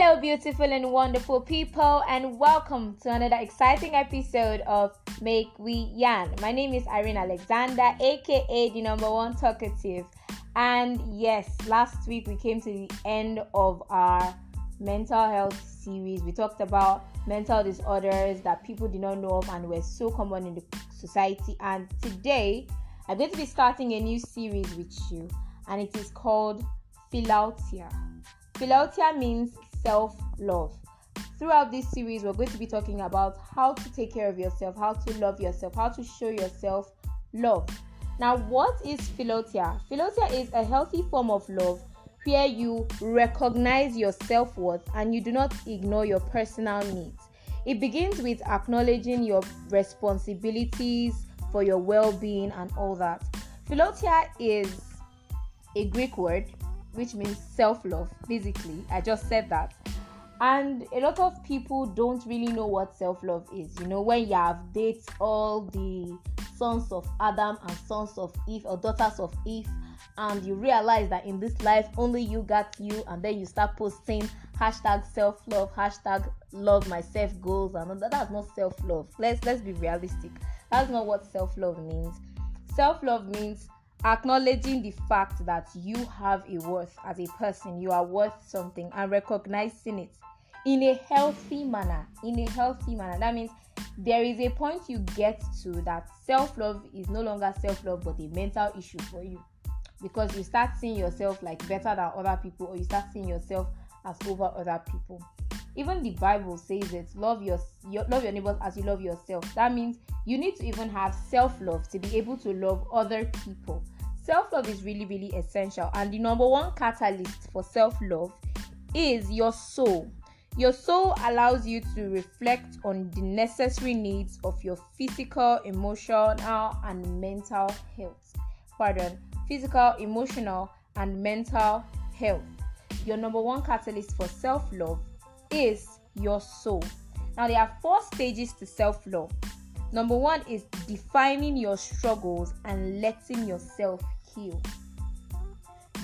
Hello, beautiful and wonderful people, and welcome to another exciting episode of Make We Yarn. My name is Irene Alexander, aka the number one talkative. And yes, last week we came to the end of our mental health series. We talked about mental disorders that people did not know of and were so common in the society. And today I'm going to be starting a new series with you, and it is called Philautia. Philautia means self love. Throughout this series, we're going to be talking about how to take care of yourself, how to love yourself, how to show yourself love. Now, what is philautia? Philautia is a healthy form of love where you recognize your self worth and you do not ignore your personal needs. It begins with acknowledging your responsibilities for your well being and all that. Philautia is a Greek word which means self love, basically. I just said that. And a lot of people don't really know what self love is. You know, when you have dated all the sons of Adam and sons of Eve or daughters of Eve, and you realize that in this life only you got you, and then you start posting hashtag self love, hashtag love myself goals, and that, that's not self love. Let's let's be realistic. That's not what self love means. Self love means acknowledging the fact that you have a worth as a person, you are worth something, and recognizing it in a healthy manner. In a healthy manner. That means there is a point you get to that self love is no longer self love but a mental issue for you because you start seeing yourself like better than other people or you start seeing yourself as over other people. Even the Bible says it love your, your love your neighbors as you love yourself. That means you need to even have self-love to be able to love other people. Self-love is really, really essential, and the number one catalyst for self-love is your soul. Your soul allows you to reflect on the necessary needs of your physical, emotional, and mental health. Pardon, physical, emotional, and mental health. Your number one catalyst for self love is your soul. Now, there are four stages to self love. Number one is defining your struggles and letting yourself heal.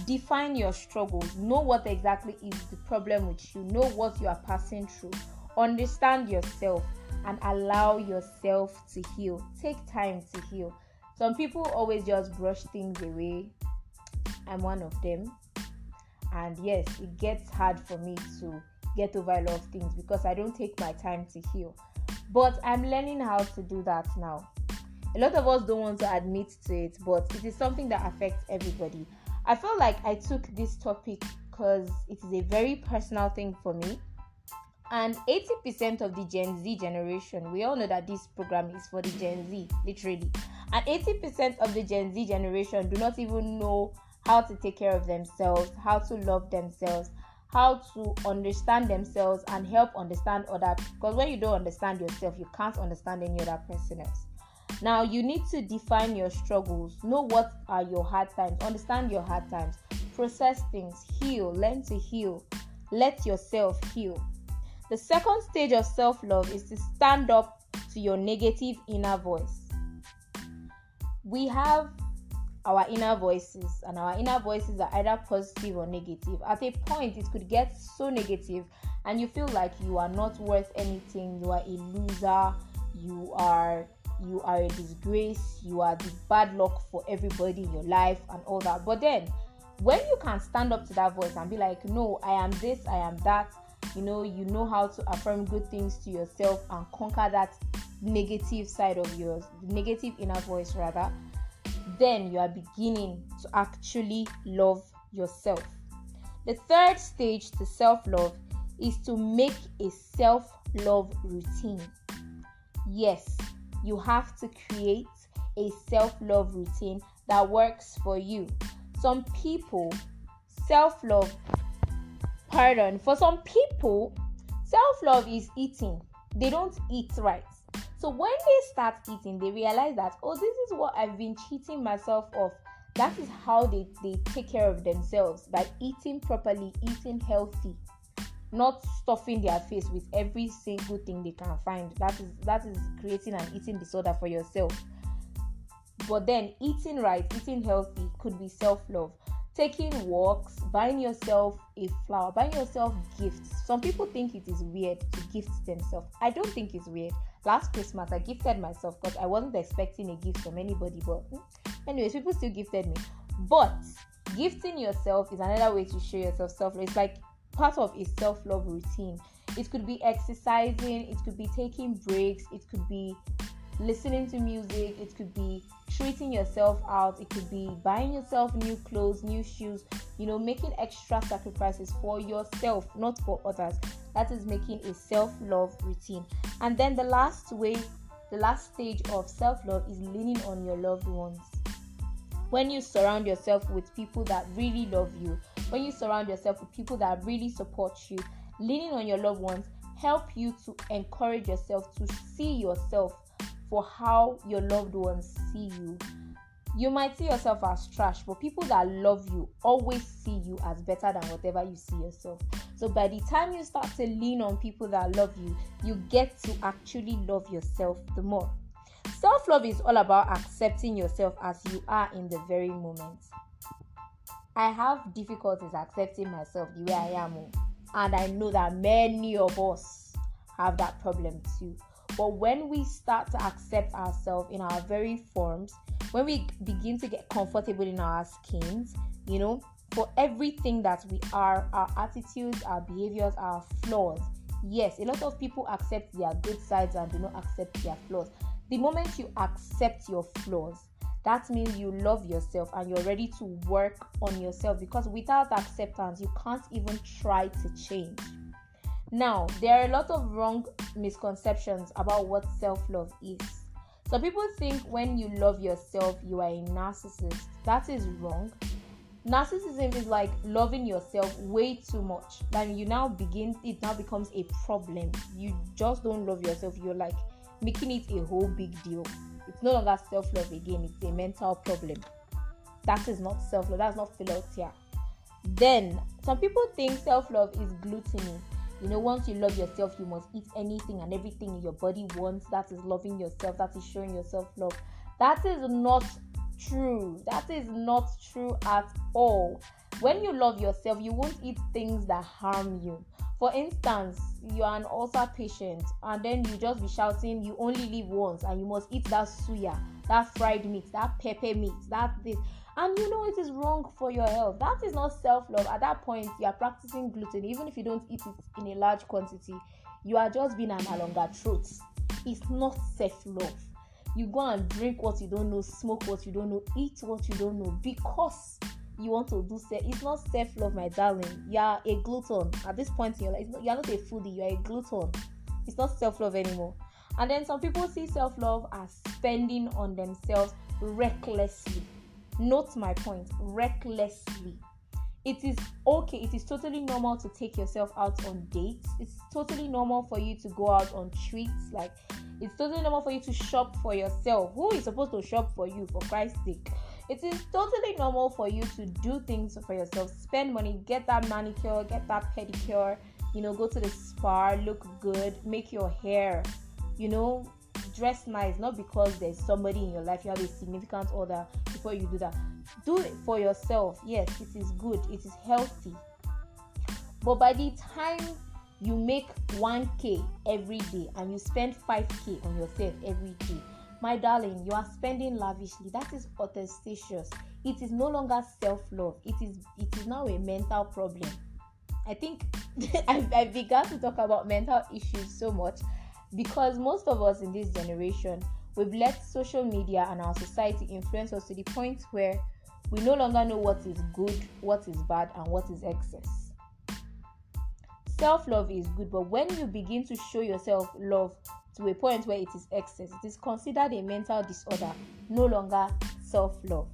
Define your struggles. Know what exactly is the problem with you. Know what you are passing through. Understand yourself and allow yourself to heal. Take time to heal. Some people always just brush things away. I'm one of them. And yes, it gets hard for me to get over a lot of things because I don't take my time to heal. But I'm learning how to do that now. A lot of us don't want to admit to it, but it is something that affects everybody. I feel like I took this topic because it is a very personal thing for me. And 80% of the Gen Z generation, we all know that this program is for the Gen Z, literally. And 80% of the Gen Z generation do not even know how to take care of themselves, how to love themselves, how to understand themselves and help understand other because when you don't understand yourself you can't understand any other person else. Now you need to define your struggles. Know what are your hard times. Understand your hard times. Process things. Heal. Learn to heal. Let yourself heal. The second stage of self-love is to stand up to your negative inner voice. We have our inner voices, and our inner voices are either positive or negative. At a point, it could get so negative, and you feel like you are not worth anything, you are a loser, you are you are a disgrace, you are the bad luck for everybody in your life, and all that. But then, when you can stand up to that voice and be like, No, I am this, I am that, you know, you know how to affirm good things to yourself and conquer that negative side of yours, negative inner voice, rather then you are beginning to actually love yourself. The third stage to self love is to make a self love routine. Yes, you have to create a self love routine that works for you. Some people, self love, pardon, for some people, self love is eating. They don't eat right. So when they start eating, they realize that, oh, this is what I've been cheating myself of. That is how they, they take care of themselves by eating properly, eating healthy, not stuffing their face with every single thing they can find. That is that is creating an eating disorder for yourself. But then eating right, eating healthy could be self-love. Taking walks, buying yourself a flower, buying yourself gifts. Some people think it is weird to gift themselves. I don't think it's weird. Last Christmas, I gifted myself because I wasn't expecting a gift from anybody. But, hmm, anyways, people still gifted me. But gifting yourself is another way to show yourself self love. It's like part of a self love routine. It could be exercising, it could be taking breaks, it could be listening to music, it could be treating yourself out, it could be buying yourself new clothes, new shoes, you know, making extra sacrifices for yourself, not for others. That is making a self love routine. And then the last way, the last stage of self love is leaning on your loved ones. When you surround yourself with people that really love you, when you surround yourself with people that really support you, leaning on your loved ones help you to encourage yourself to see yourself for how your loved ones see you. You might see yourself as trash, but people that love you always see you as better than whatever you see yourself. So by the time you start to lean on people that love you, you get to actually love yourself the more. Self love is all about accepting yourself as you are in the very moment. I have difficulties accepting myself the way I am, oh. and I know that many of us have that problem too. But when we start to accept ourselves in our very forms, when we begin to get comfortable in our skins, you know, for everything that we are, our attitudes, our behaviors, our flaws. Yes, a lot of people accept their good sides and do not accept their flaws. The moment you accept your flaws, that means you love yourself and you're ready to work on yourself because without acceptance, you can't even try to change. Now, there are a lot of wrong misconceptions about what self love is. So people think when you love yourself, you are a narcissist. That is wrong. Narcissism is like loving yourself way too much. Then you now begin, it now becomes a problem. You just don't love yourself. You're like making it a whole big deal. It's no longer self love again, it's a mental problem. That is not self love, that's not philautia. Then, some people think self love is gluttony. You know, once you love yourself, you must eat anything and everything your body wants. That is loving yourself, that is showing yourself love. That is not true. That is not true at all. When you love yourself, you won't eat things that harm you. For instance, you are an ulcer patient and then you just be shouting, you only live once and you must eat that suya, that fried meat, that pepper meat, that this and you know it is wrong for your health. That is not self love. At that point, you are practicing gluten, even if you don't eat it in a large quantity. You are just being an alongatrot. It's not self love. You go and drink what you don't know, smoke what you don't know, eat what you don't know because you want to do self. It's not self love, my darling. You are a glutton at this point in your life. You are not a foodie. You are a glutton. It's not self love anymore. And then some people see self love as spending on themselves recklessly Note my point recklessly. It is okay, it is totally normal to take yourself out on dates. It's totally normal for you to go out on treats. Like, it's totally normal for you to shop for yourself. Who is supposed to shop for you, for Christ's sake? It is totally normal for you to do things for yourself, spend money, get that manicure, get that pedicure, you know, go to the spa, look good, make your hair, you know, dress nice, not because there's somebody in your life, you have a significant other before you do that. Do it for yourself. Yes, it is good, it is healthy. But by the time you make 1k every day and you spend 5k on yourself every day, my darling, you are spending lavishly. That is ostentatious. It is no longer self-love. It is it is now a mental problem. I think I, I began to talk about mental issues so much because most of us in this generation we've let social media and our society influence us to the point where we no longer know what is good, what is bad, and what is excess. Self love is good, but when you begin to show yourself love to a point where it is excess, it is considered a mental disorder, no longer self love.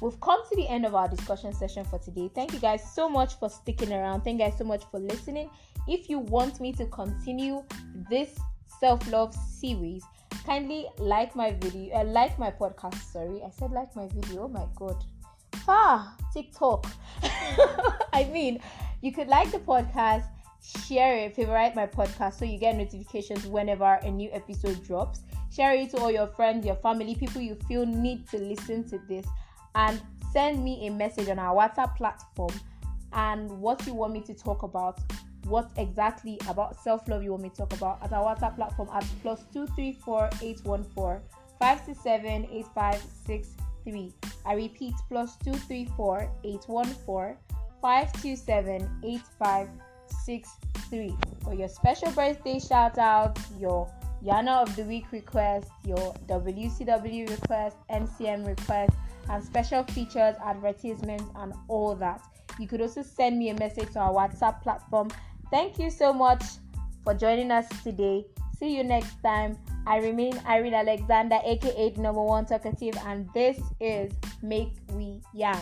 We've come to the end of our discussion session for today. Thank you guys so much for sticking around. Thank you guys so much for listening. If you want me to continue this self love series, kindly like my video, uh, like my podcast. Sorry, I said like my video. Oh my god. Ah, TikTok. I mean, you could like the podcast, share it, favorite my podcast so you get notifications whenever a new episode drops. Share it to all your friends, your family, people you feel need to listen to this. and send me a message on our WhatsApp platform and what you want me to talk about, what exactly about self love you want me to talk about at our WhatsApp platform at plus two three four eight one four five six seven eight five six three. I repeat plus two three four eight one four five two seven eight five six three for your special birthday shout out, your Yana of the Week request, your WCW request, MCM request, and special features, advertisements, and all that. You could also send me a message to our WhatsApp platform. Thank you so much for joining us today. See you next time. I remain Irene Alexander, aka number one talkative, and this is Make We Yarn.